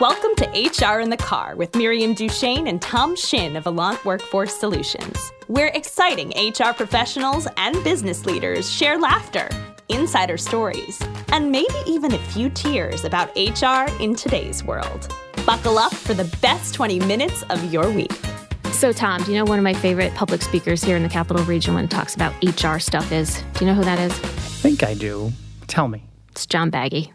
Welcome to HR in the Car with Miriam Duchesne and Tom Shin of Allant Workforce Solutions, where exciting HR professionals and business leaders share laughter, insider stories, and maybe even a few tears about HR in today's world. Buckle up for the best 20 minutes of your week. So, Tom, do you know one of my favorite public speakers here in the Capital Region when it talks about HR stuff is? Do you know who that is? I think I do. Tell me. It's John Bagyi.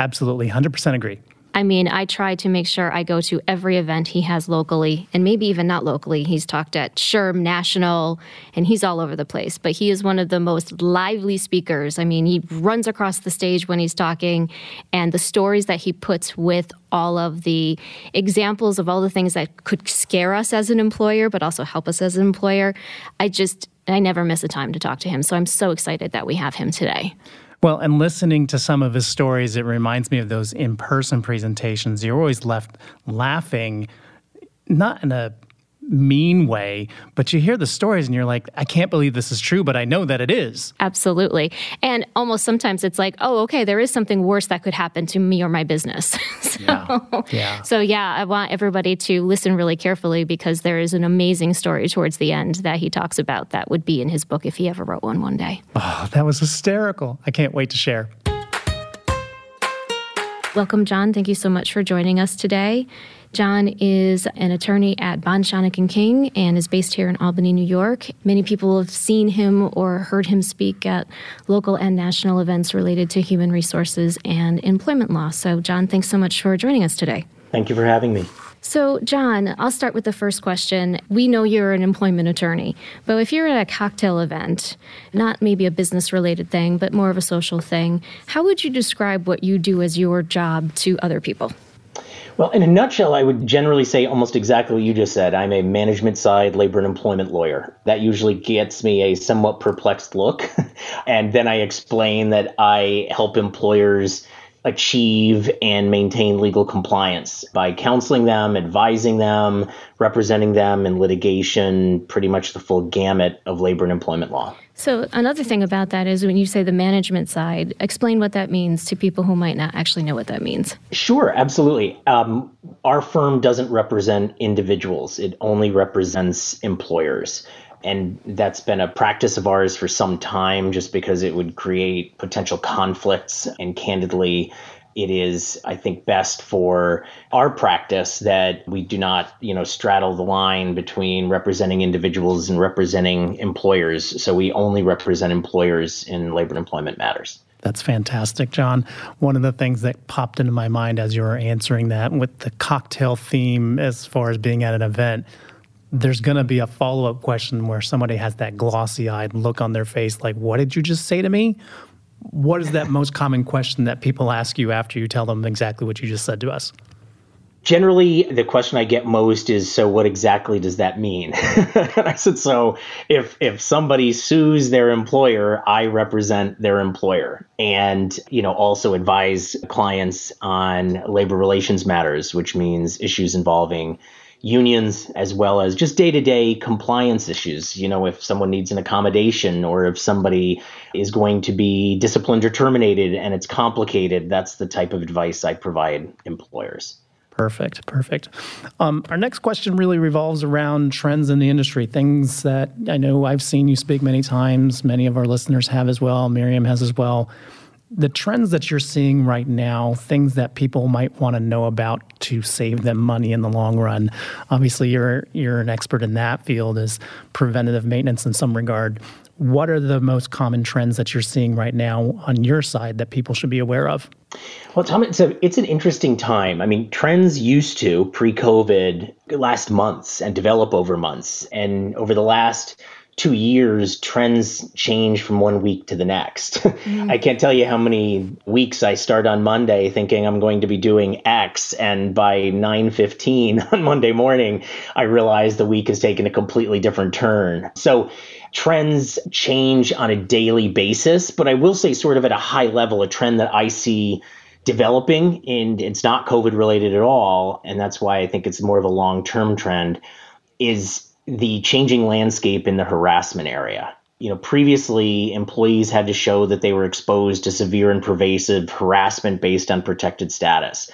Absolutely, 100% agree. I mean, I try to make sure I go to every event he has locally, and maybe even not locally. He's talked at SHRM National, and he's all over the place. But he is one of the most lively speakers. I mean, he runs across the stage when he's talking, and the stories that he puts with all of the examples of all the things that could scare us as an employer, but also help us as an employer. I just, I never miss a time to talk to him. So I'm so excited that we have him today. Well, and listening to some of his stories, it reminds me of those in person presentations. You're always left laughing, not in a mean way, but you hear the stories and you're like, I can't believe this is true, but I know that it is. Absolutely. And almost sometimes it's like, oh, okay, there is something worse that could happen to me or my business. so, yeah. yeah. So, yeah, I want everybody to listen really carefully because there is an amazing story towards the end that he talks about that would be in his book if he ever wrote one one day. Oh, that was hysterical. I can't wait to share. Welcome, John. Thank you so much for joining us today. John is an attorney at Bond Schoeneck and King and is based here in Albany, New York. Many people have seen him or heard him speak at local and national events related to human resources and employment law. So, John, thanks so much for joining us today. Thank you for having me. So, John, I'll start with the first question. We know you're an employment attorney, but if you're at a cocktail event, not maybe a business related thing, but more of a social thing, how would you describe what you do as your job to other people? Well, in a nutshell, I would generally say almost exactly what you just said. I'm a management side labor and employment lawyer. That usually gets me a somewhat perplexed look. and then I explain that I help employers achieve and maintain legal compliance by counseling them, advising them, representing them in litigation, pretty much the full gamut of labor and employment law. So, another thing about that is when you say the management side, explain what that means to people who might not actually know what that means. Sure, absolutely. Um, our firm doesn't represent individuals, it only represents employers. And that's been a practice of ours for some time just because it would create potential conflicts. And candidly, it is i think best for our practice that we do not you know straddle the line between representing individuals and representing employers so we only represent employers in labor and employment matters that's fantastic, John. One of the things that popped into my mind as you were answering that with the cocktail theme, as far as being at an event, there's going to be a follow up question where somebody has that glossy eyed look on their face, like, What did you just say to me? What is that most common question that people ask you after you tell them exactly what you just said to us? Generally, the question I get most is, "So, what exactly does that mean?" and I said, "So, if if somebody sues their employer, I represent their employer, and you know, also advise clients on labor relations matters, which means issues involving." Unions as well as just day-to-day compliance issues. You know if someone needs an accommodation or if somebody is going to be disciplined or terminated and it's complicated that's the type of advice i provide employers. Perfect, perfect. Um, our next question really revolves around trends in the industry, things that I know I've seen you speak many times, many of our listeners have as well, Miriam has as well the trends that you're seeing right now, things that people might want to know about to save them money in the long run. Obviously, you're you're an expert in that field as preventative maintenance in some regard. What are the most common trends that you're seeing right now on your side that people should be aware of? Well, Tom, it's, a, it's an interesting time. I mean, trends used to pre COVID last months and develop over months. And over the last two years, trends change from one week to the next. Mm. I can't tell you how many weeks I start on Monday thinking I'm going to be doing X, and by 9:15 on Monday morning, I realize the week has taken a completely different turn. So trends change on a daily basis, but I will say, sort of at a high level, a trend that I see developing, and it's not COVID related at all, and that's why I think it's more of a long term trend, is the changing landscape in the harassment area. You know, previously employees had to show that they were exposed to severe and pervasive harassment based on protected status.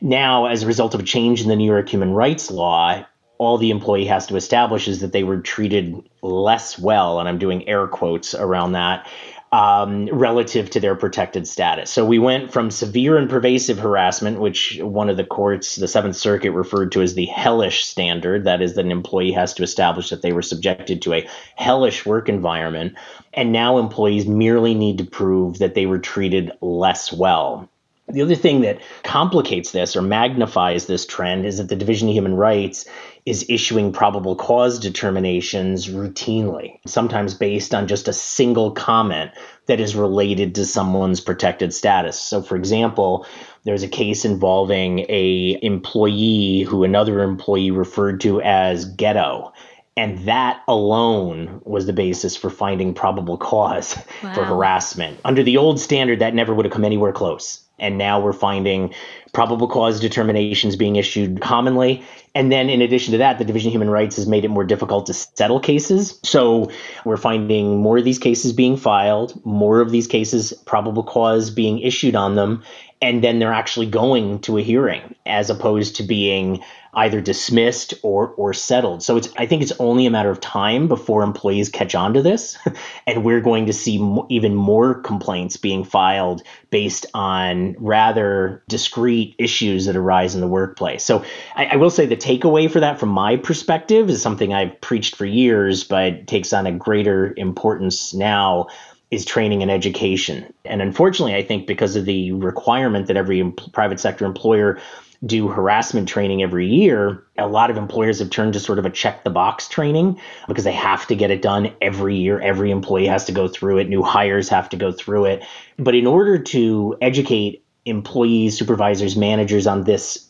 Now, as a result of a change in the New York human rights law, all the employee has to establish is that they were treated less well, and I'm doing air quotes around that, um, relative to their protected status. So we went from severe and pervasive harassment, which one of the courts, the Seventh Circuit, referred to as the hellish standard. That is, that an employee has to establish that they were subjected to a hellish work environment. And now employees merely need to prove that they were treated less well. The other thing that complicates this or magnifies this trend is that the Division of Human Rights is issuing probable cause determinations routinely, sometimes based on just a single comment that is related to someone's protected status. So for example, there's a case involving a employee who another employee referred to as ghetto and that alone was the basis for finding probable cause wow. for harassment. Under the old standard, that never would have come anywhere close. And now we're finding probable cause determinations being issued commonly. And then, in addition to that, the Division of Human Rights has made it more difficult to settle cases. So we're finding more of these cases being filed, more of these cases, probable cause being issued on them. And then they're actually going to a hearing as opposed to being either dismissed or or settled. So it's I think it's only a matter of time before employees catch on to this, and we're going to see even more complaints being filed based on rather discrete issues that arise in the workplace. So I, I will say the takeaway for that, from my perspective, is something I've preached for years, but takes on a greater importance now is training and education. And unfortunately, I think because of the requirement that every private sector employer do harassment training every year, a lot of employers have turned to sort of a check the box training because they have to get it done every year. Every employee has to go through it, new hires have to go through it. But in order to educate employees, supervisors, managers on this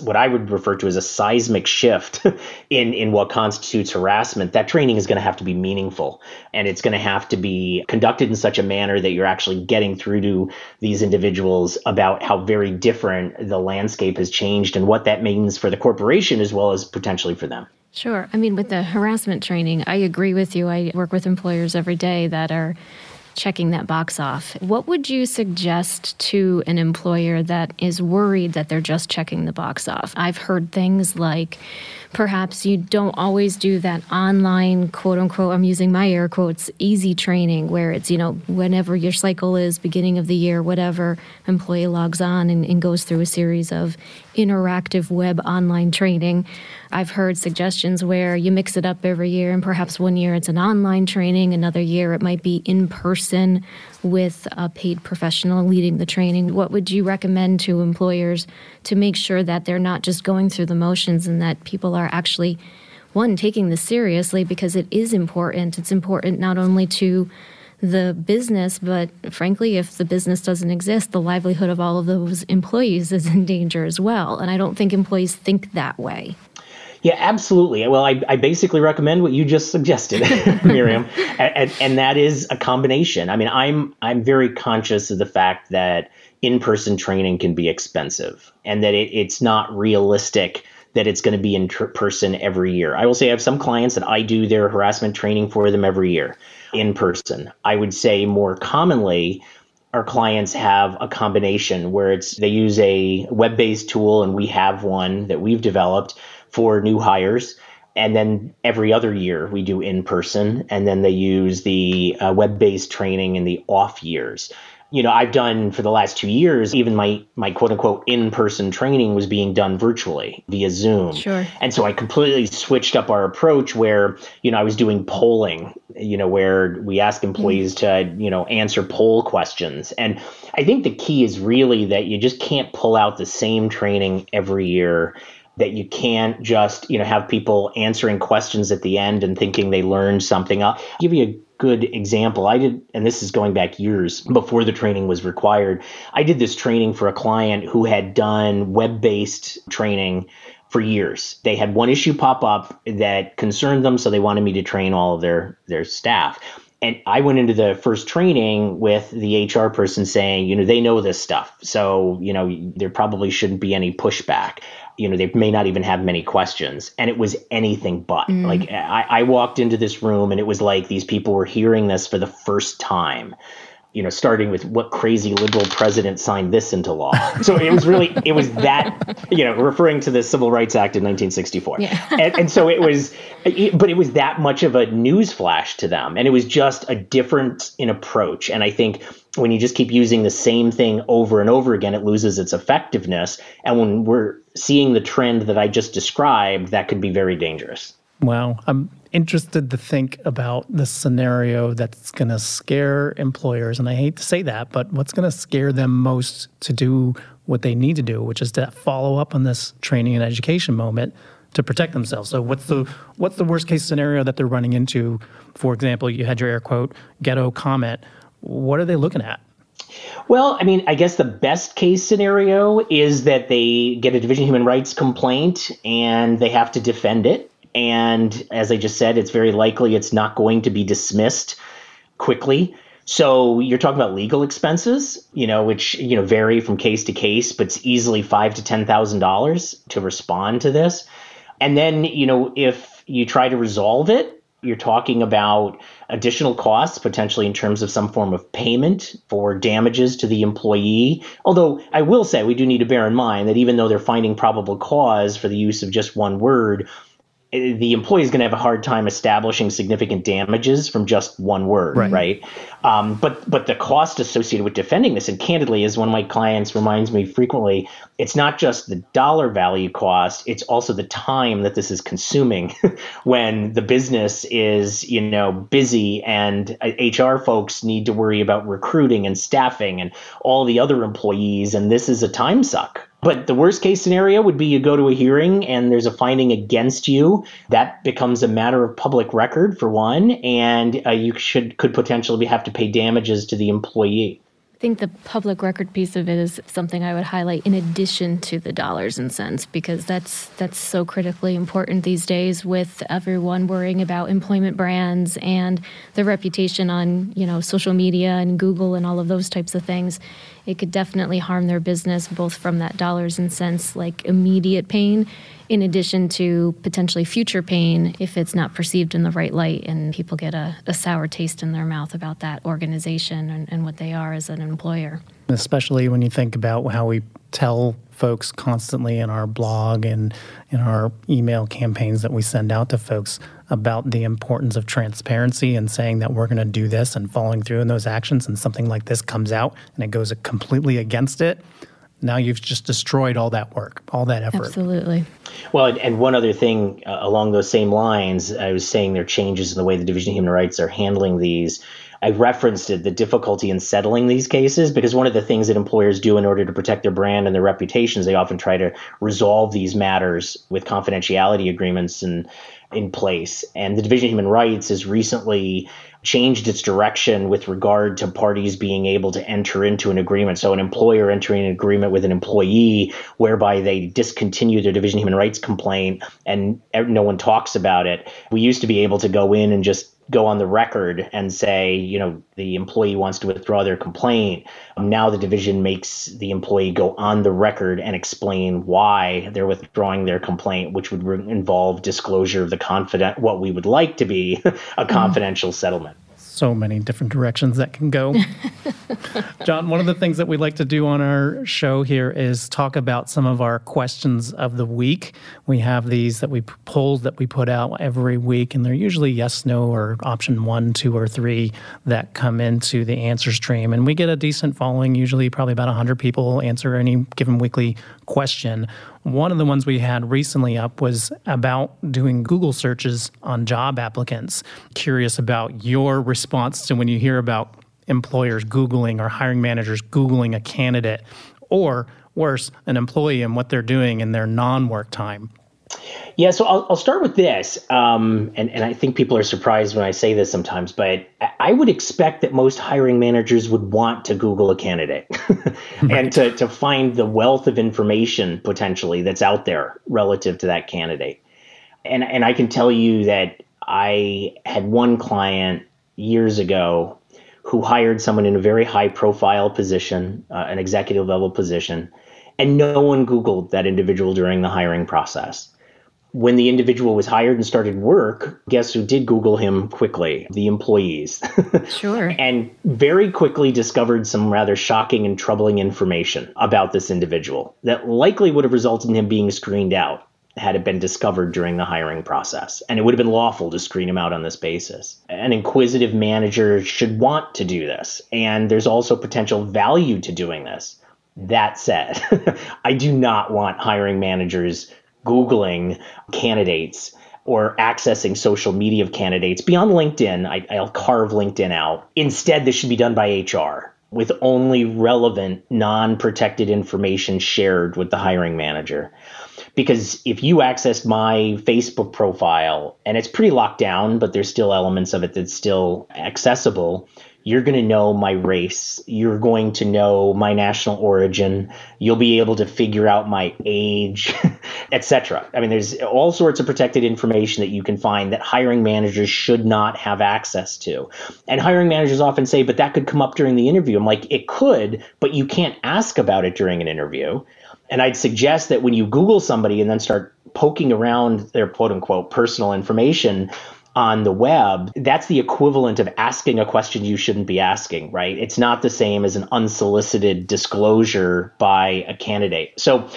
what I would refer to as a seismic shift in in what constitutes harassment, that training is going to have to be meaningful and it's going to have to be conducted in such a manner that you're actually getting through to these individuals about how very different the landscape has changed and what that means for the corporation as well as potentially for them. Sure. I mean, with the harassment training, I agree with you. I work with employers every day that are checking that box off. What would you suggest to an employer that is worried that they're just checking the box off? I've heard things like, perhaps you don't always do that online quote unquote i'm using my air quotes easy training where it's you know whenever your cycle is beginning of the year whatever employee logs on and, and goes through a series of interactive web online training. I've heard suggestions where you mix it up every year, and perhaps one year it's an online training, another year it might be in person with a paid professional leading the training. What would you recommend to employers to make sure that they're not just going through the motions and that people are actually, one, taking this seriously because it is important? It's important not only to the business, but frankly, if the business doesn't exist, the livelihood of all of those employees is in danger as well. And I don't think employees think that way. Yeah, absolutely. Well, I, I basically recommend what you just suggested, Miriam, and, and that is a combination. I mean, I'm I'm very conscious of the fact that in-person training can be expensive, and that it, it's not realistic that it's going to be in tr- person every year. I will say I have some clients that I do their harassment training for them every year in person. I would say more commonly our clients have a combination where it's they use a web-based tool and we have one that we've developed for new hires. And then every other year we do in person, and then they use the uh, web based training in the off years. You know, I've done for the last two years, even my my quote unquote in person training was being done virtually via Zoom. Sure. And so I completely switched up our approach where, you know, I was doing polling, you know, where we ask employees mm-hmm. to, you know, answer poll questions. And I think the key is really that you just can't pull out the same training every year that you can't just you know have people answering questions at the end and thinking they learned something. I'll give you a good example. I did, and this is going back years before the training was required. I did this training for a client who had done web based training for years. They had one issue pop up that concerned them, so they wanted me to train all of their their staff. And I went into the first training with the HR person saying, you know, they know this stuff. So, you know, there probably shouldn't be any pushback you know, they may not even have many questions. And it was anything but. Mm. Like I, I walked into this room and it was like these people were hearing this for the first time. you know, starting with what crazy liberal president signed this into law. So it was really, it was that, you know, referring to the Civil Rights Act in 1964. Yeah. and, and so it was, but it was that much of a news flash to them. And it was just a difference in approach. And I think when you just keep using the same thing over and over again, it loses its effectiveness. And when we're seeing the trend that I just described, that could be very dangerous. Wow. I'm interested to think about the scenario that's going to scare employers. And I hate to say that, but what's going to scare them most to do what they need to do, which is to follow up on this training and education moment to protect themselves. So what's the what's the worst case scenario that they're running into? For example, you had your air quote ghetto comment. What are they looking at? Well, I mean, I guess the best case scenario is that they get a Division of Human Rights complaint and they have to defend it and as I just said, it's very likely it's not going to be dismissed quickly. So you're talking about legal expenses, you know, which you know vary from case to case, but it's easily five to ten thousand dollars to respond to this. And then, you know, if you try to resolve it, you're talking about additional costs, potentially in terms of some form of payment for damages to the employee. Although I will say we do need to bear in mind that even though they're finding probable cause for the use of just one word, the employee is going to have a hard time establishing significant damages from just one word, right? right? Um, but but the cost associated with defending this, and candidly, as one of my clients reminds me frequently, it's not just the dollar value cost; it's also the time that this is consuming when the business is you know busy and HR uh, folks need to worry about recruiting and staffing and all the other employees, and this is a time suck. But the worst case scenario would be you go to a hearing and there's a finding against you. That becomes a matter of public record for one, and uh, you should could potentially have to pay damages to the employee. I think the public record piece of it is something I would highlight in addition to the dollars and cents because that's that's so critically important these days with everyone worrying about employment brands and the reputation on, you know, social media and Google and all of those types of things it could definitely harm their business both from that dollars and cents like immediate pain in addition to potentially future pain if it's not perceived in the right light and people get a, a sour taste in their mouth about that organization and, and what they are as an employer. Especially when you think about how we tell folks constantly in our blog and in our email campaigns that we send out to folks about the importance of transparency and saying that we're going to do this and following through in those actions and something like this comes out and it goes completely against it now you've just destroyed all that work all that effort. Absolutely. Well and one other thing uh, along those same lines i was saying there are changes in the way the division of human rights are handling these. I referenced it, the difficulty in settling these cases, because one of the things that employers do in order to protect their brand and their reputations, they often try to resolve these matters with confidentiality agreements and in place. And the Division of Human Rights has recently changed its direction with regard to parties being able to enter into an agreement. So, an employer entering an agreement with an employee whereby they discontinue their Division of Human Rights complaint and no one talks about it. We used to be able to go in and just go on the record and say, you know, the employee wants to withdraw their complaint. Um, now the division makes the employee go on the record and explain why they're withdrawing their complaint, which would re- involve disclosure of the confident, what we would like to be a mm-hmm. confidential mm. settlement so many different directions that can go. John, one of the things that we like to do on our show here is talk about some of our questions of the week. We have these that we polls that we put out every week, and they're usually yes, no, or option one, two, or three that come into the answer stream. And we get a decent following, usually probably about 100 people answer any given weekly question. One of the ones we had recently up was about doing Google searches on job applicants. Curious about your response to when you hear about employers Googling or hiring managers Googling a candidate, or worse, an employee and what they're doing in their non work time. Yeah, so I'll, I'll start with this. Um, and, and I think people are surprised when I say this sometimes, but I would expect that most hiring managers would want to Google a candidate and to, to find the wealth of information potentially that's out there relative to that candidate. And, and I can tell you that I had one client years ago who hired someone in a very high profile position, uh, an executive level position, and no one Googled that individual during the hiring process when the individual was hired and started work, guess who did Google him quickly? The employees. Sure. and very quickly discovered some rather shocking and troubling information about this individual that likely would have resulted in him being screened out had it been discovered during the hiring process. And it would have been lawful to screen him out on this basis. An inquisitive manager should want to do this. And there's also potential value to doing this. That said, I do not want hiring managers Googling candidates or accessing social media of candidates beyond LinkedIn. I, will carve LinkedIn out. Instead, this should be done by HR with only relevant, non protected information shared with the hiring manager. Because if you access my Facebook profile and it's pretty locked down, but there's still elements of it that's still accessible, you're going to know my race. You're going to know my national origin. You'll be able to figure out my age, etc. I mean, there's all sorts of protected information that you can find that hiring managers should not have access to. And hiring managers often say, but that could come up during the interview. I'm like, it could, but you can't ask about it during an interview. And I'd suggest that when you Google somebody and then start poking around their quote unquote personal information, on the web, that's the equivalent of asking a question you shouldn't be asking, right? It's not the same as an unsolicited disclosure by a candidate. So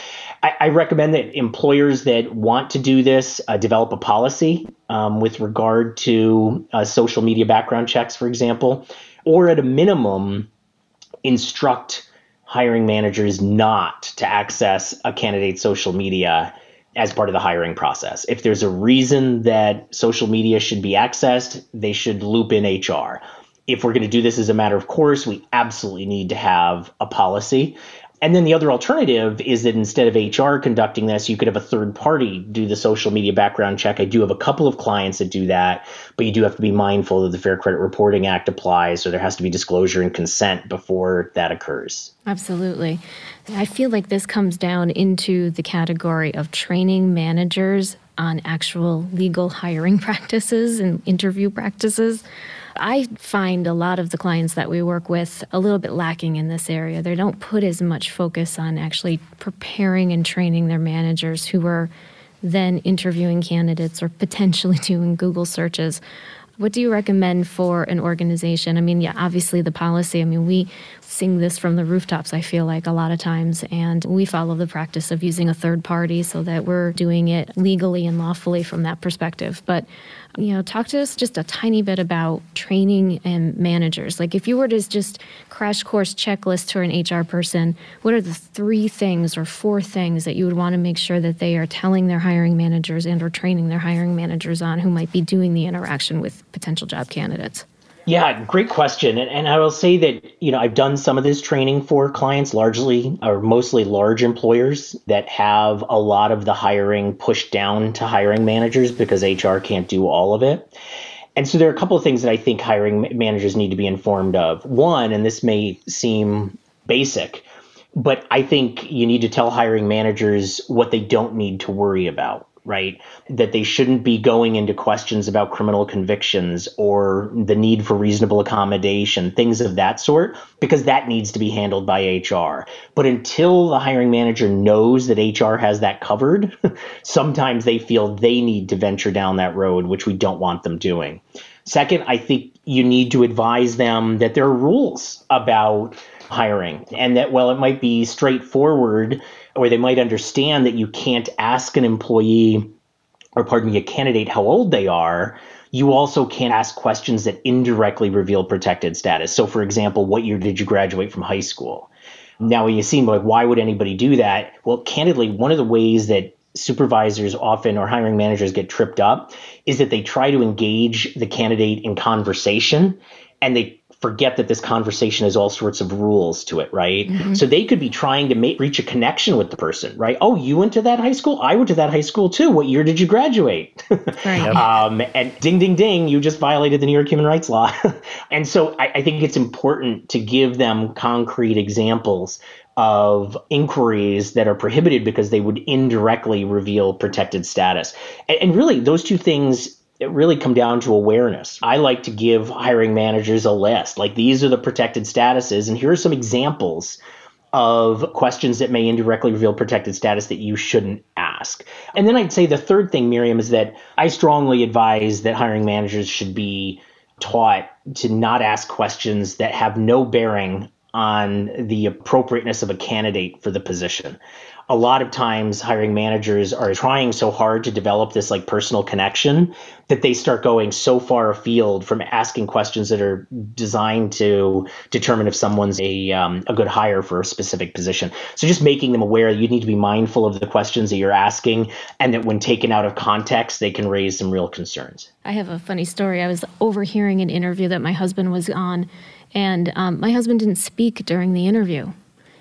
I, I recommend that employers that want to do this uh, develop a policy um, with regard to uh, social media background checks, for example, or at a minimum, instruct hiring managers not to access a candidate's social media as part of the hiring process. If there's a reason that social media should be accessed, they should loop in HR. If we're going to do this as a matter of course, we absolutely need to have a policy. And then the other alternative is that instead of HR conducting this, you could have a third party do the social media background check. I do have a couple of clients that do that, but you do have to be mindful that the Fair Credit Reporting Act applies, so there has to be disclosure and consent before that occurs. Absolutely. I feel like this comes down into the category of training managers on actual legal hiring practices and interview practices. I find a lot of the clients that we work with a little bit lacking in this area. They don't put as much focus on actually preparing and training their managers who are then interviewing candidates or potentially doing Google searches. What do you recommend for an organization? I mean, yeah, obviously the policy. I mean, we sing this from the rooftops, I feel like a lot of times, and we follow the practice of using a third party so that we're doing it legally and lawfully from that perspective. But you know, talk to us just a tiny bit about training and managers. Like, if you were to just crash course checklist to an HR person, what are the three things or four things that you would want to make sure that they are telling their hiring managers and or training their hiring managers on who might be doing the interaction with potential job candidates? Yeah, great question. And, and I will say that, you know, I've done some of this training for clients, largely or mostly large employers that have a lot of the hiring pushed down to hiring managers because HR can't do all of it. And so there are a couple of things that I think hiring managers need to be informed of. One, and this may seem basic, but I think you need to tell hiring managers what they don't need to worry about right? That they shouldn't be going into questions about criminal convictions or the need for reasonable accommodation, things of that sort, because that needs to be handled by HR. But until the hiring manager knows that HR has that covered, sometimes they feel they need to venture down that road, which we don't want them doing. Second, I think you need to advise them that there are rules about hiring and that while it might be straightforward or they might understand that you can't ask an employee or pardon me a candidate how old they are. You also can't ask questions that indirectly reveal protected status. So for example what year did you graduate from high school? Now you seem like why would anybody do that? Well candidly one of the ways that supervisors often or hiring managers get tripped up is that they try to engage the candidate in conversation and they forget that this conversation has all sorts of rules to it, right? Mm-hmm. So they could be trying to make, reach a connection with the person, right? Oh, you went to that high school? I went to that high school too. What year did you graduate? Right. um, and ding, ding, ding, you just violated the New York Human Rights Law. and so I, I think it's important to give them concrete examples of inquiries that are prohibited because they would indirectly reveal protected status. And, and really, those two things it really come down to awareness. I like to give hiring managers a list. Like these are the protected statuses, and here are some examples of questions that may indirectly reveal protected status that you shouldn't ask. And then I'd say the third thing, Miriam, is that I strongly advise that hiring managers should be taught to not ask questions that have no bearing on the appropriateness of a candidate for the position a lot of times hiring managers are trying so hard to develop this like personal connection that they start going so far afield from asking questions that are designed to determine if someone's a, um, a good hire for a specific position. So just making them aware that you need to be mindful of the questions that you're asking and that when taken out of context, they can raise some real concerns. I have a funny story. I was overhearing an interview that my husband was on, and um, my husband didn't speak during the interview.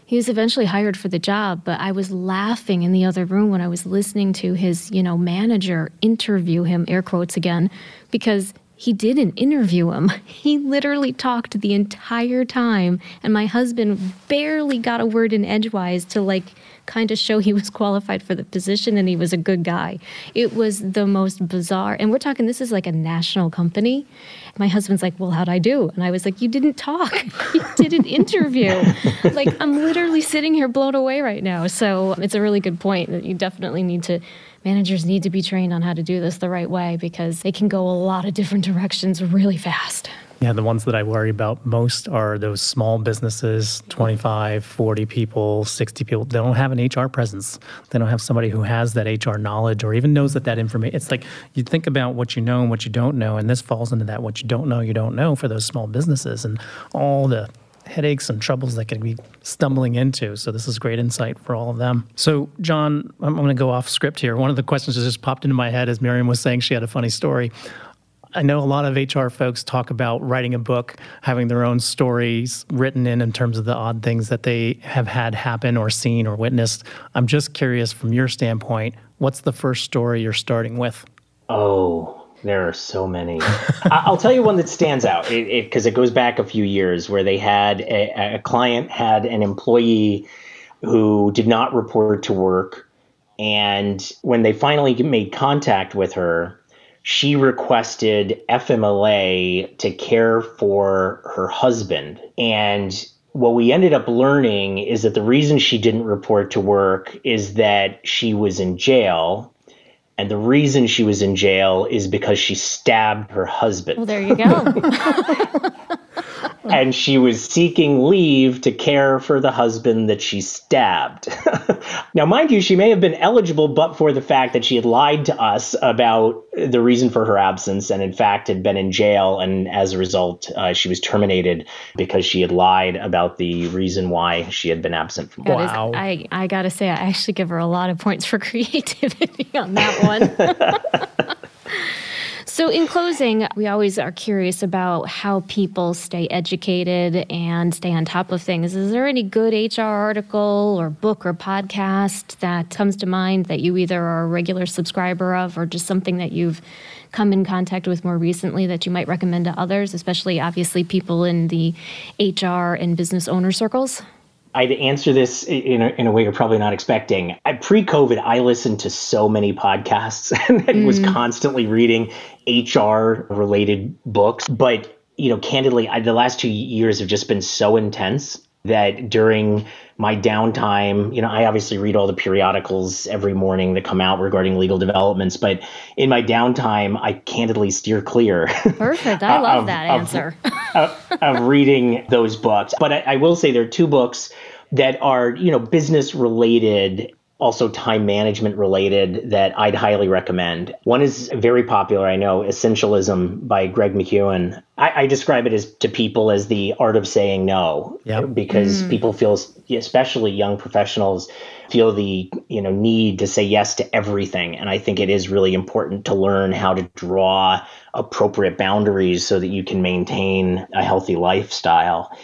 He was eventually hired for the job, but I was laughing in the other room when I was listening to his, you know, manager interview him, air quotes again, because he didn't interview him. He literally talked the entire time, and my husband barely got a word in edgewise to like kind of show he was qualified for the position and he was a good guy. It was the most bizarre. And we're talking, this is like a national company. My husband's like, Well, how'd I do? And I was like, You didn't talk. You didn't interview. like, I'm literally sitting here blown away right now. So it's a really good point that you definitely need to managers need to be trained on how to do this the right way because they can go a lot of different directions really fast. Yeah, the ones that I worry about most are those small businesses 25, 40 people, 60 people. They don't have an HR presence. They don't have somebody who has that HR knowledge or even knows that that information. It's like you think about what you know and what you don't know, and this falls into that what you don't know, you don't know for those small businesses and all the headaches and troubles that can be stumbling into. So this is great insight for all of them. So John, I'm going to go off script here. One of the questions that just popped into my head as Miriam was saying she had a funny story. I know a lot of HR folks talk about writing a book, having their own stories written in in terms of the odd things that they have had happen or seen or witnessed. I'm just curious from your standpoint, what's the first story you're starting with? Oh, there are so many. I'll tell you one that stands out because it, it, it, goes back a few years where they had a, a client had an employee who did not report to work. And when they finally made contact with her, she requested FMLA to care for her husband. And what we ended up learning is that the reason she didn't report to work is that she was in jail and the reason she was in jail is because she stabbed her husband. Well, there you go. and she was seeking leave to care for the husband that she stabbed. now, mind you, she may have been eligible but for the fact that she had lied to us about the reason for her absence and, in fact, had been in jail. And as a result, uh, she was terminated because she had lied about the reason why she had been absent from work. Wow. I, I got to say, I actually give her a lot of points for creativity on that one. So, in closing, we always are curious about how people stay educated and stay on top of things. Is there any good HR article or book or podcast that comes to mind that you either are a regular subscriber of or just something that you've come in contact with more recently that you might recommend to others, especially obviously people in the HR and business owner circles? I'd answer this in a, in a way you're probably not expecting. Pre COVID, I listened to so many podcasts and mm. was constantly reading HR related books. But, you know, candidly, I, the last two years have just been so intense that during my downtime, you know, I obviously read all the periodicals every morning that come out regarding legal developments, but in my downtime, I candidly steer clear. Perfect. I love of, that answer. of, of, reading those books. But I, I will say there are two books that are, you know, business related also time management related that I'd highly recommend. One is very popular, I know, Essentialism by Greg McKeown. I, I describe it as to people as the art of saying no, yep. because mm. people feel, especially young professionals, feel the you know need to say yes to everything. And I think it is really important to learn how to draw appropriate boundaries so that you can maintain a healthy lifestyle.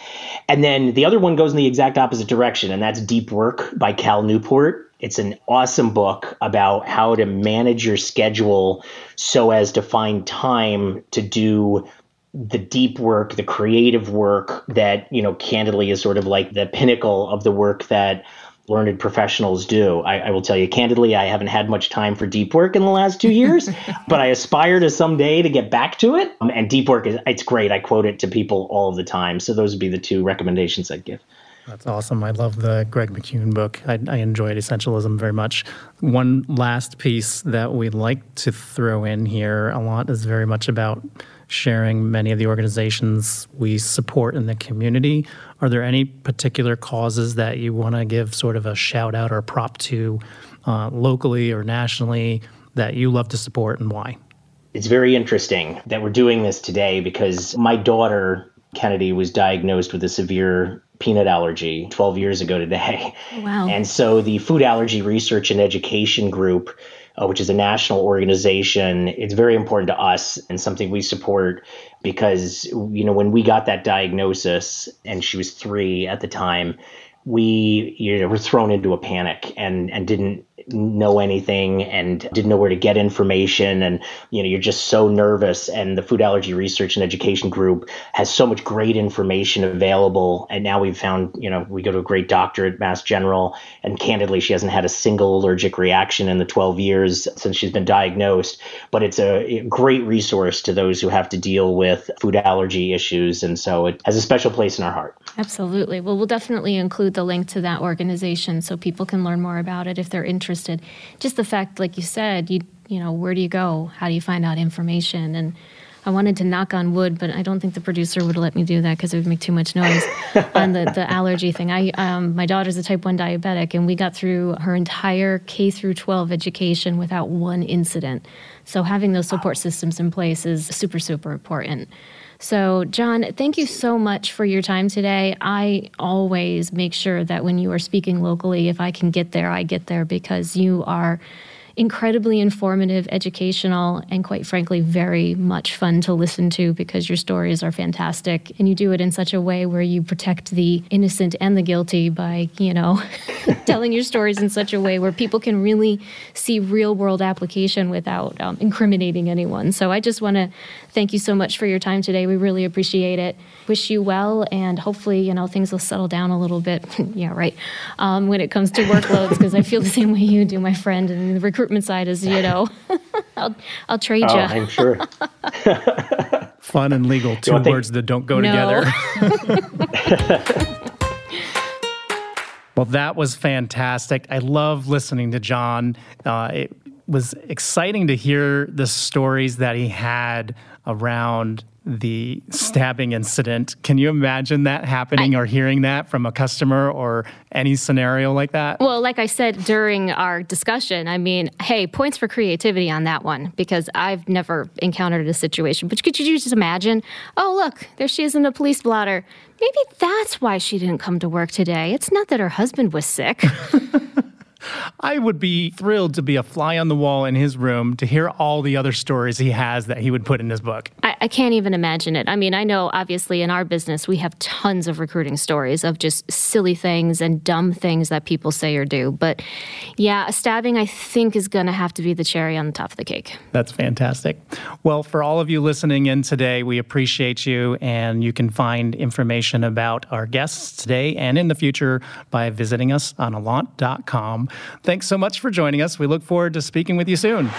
And then the other one goes in the exact opposite direction, and that's Deep Work by Cal Newport. It's an awesome book about how to manage your schedule so as to find time to do the deep work, the creative work that, you know, candidly is sort of like the pinnacle of the work that learned professionals do. I, I, will tell you candidly, I haven't had much time for deep work in the last two years, but I aspire to someday to get back to it. Um, and deep work is it's great. I quote it to people all the time. So those would be the two recommendations I'd give. That's awesome. I love the Greg McKeown book. I, I, enjoyed Essentialism very much. One last piece that we like to throw in here a lot is very much about sharing many of the organizations we support in the community. Are there any particular causes that you want to give sort of a shout out or prop to uh, locally or nationally that you love to support and why? It's very interesting that we're doing this today because my daughter, Kennedy, was diagnosed with a severe peanut allergy 12 years ago today. Wow. And so the Food Allergy Research and Education Group uh, which is a national organization. It's very important to us and something we support because, you know, when we got that diagnosis and she was three at the time, we you know, were thrown into a panic and, and didn't know anything and didn't know where to get information. And you know you're just so nervous. And the food allergy research and education group has so much great information available. And now we've found you know we go to a great doctor at mass general. And candidly she hasn't had a single allergic reaction in the 12 years since she's been diagnosed. But it's a great resource to those who have to deal with food allergy issues. And so it has a special place in our heart absolutely well we'll definitely include the link to that organization so people can learn more about it if they're interested. Just the fact, like you said, you you know, where do you go? How do you find out information? And I wanted to knock on wood, but I don't think the producer would let me do that because it would make too much noise on the, the allergy thing. I um, my daughter's a type one diabetic, and we got through her entire K through 12 education without one incident. So having those support systems in place is super super important. So, John, thank you so much for your time today. I always make sure that when you are speaking locally, if I can get there, I get there because you are incredibly informative, educational, and quite frankly, very much fun to listen to because your stories are fantastic. And you do it in such a way where you protect the innocent and the guilty by, you know, telling your stories in such a way where people can really see real world application without um, incriminating anyone. So I just want to thank you so much for your time today. We really appreciate it. Wish you well, and hopefully, you know, things will settle down a little bit. yeah, right. Um, when it comes to workloads, because I feel the same way you do, my friend. And the recruitment side is, you know, I'll I'll trade oh, you. I'm sure. Fun and legal, two words that don't go no. together. Well, that was fantastic. I love listening to John. Uh, it was exciting to hear the stories that he had around the stabbing incident. Can you imagine that happening I, or hearing that from a customer or any scenario like that? Well, like I said during our discussion, I mean, hey, points for creativity on that one because I've never encountered a situation. But could you just imagine? Oh, look, there she is in the police blotter. Maybe that's why she didn't come to work today. It's not that her husband was sick. I would be thrilled to be a fly on the wall in his room to hear all the other stories he has that he would put in his book. I, I can't even imagine it. I mean, I know obviously in our business we have tons of recruiting stories of just silly things and dumb things that people say or do. But yeah, a stabbing I think is going to have to be the cherry on the top of the cake. That's fantastic. Well, for all of you listening in today, we appreciate you, and you can find information about our guests today and in the future by visiting us on allant.com. Thanks so much for joining us. We look forward to speaking with you soon.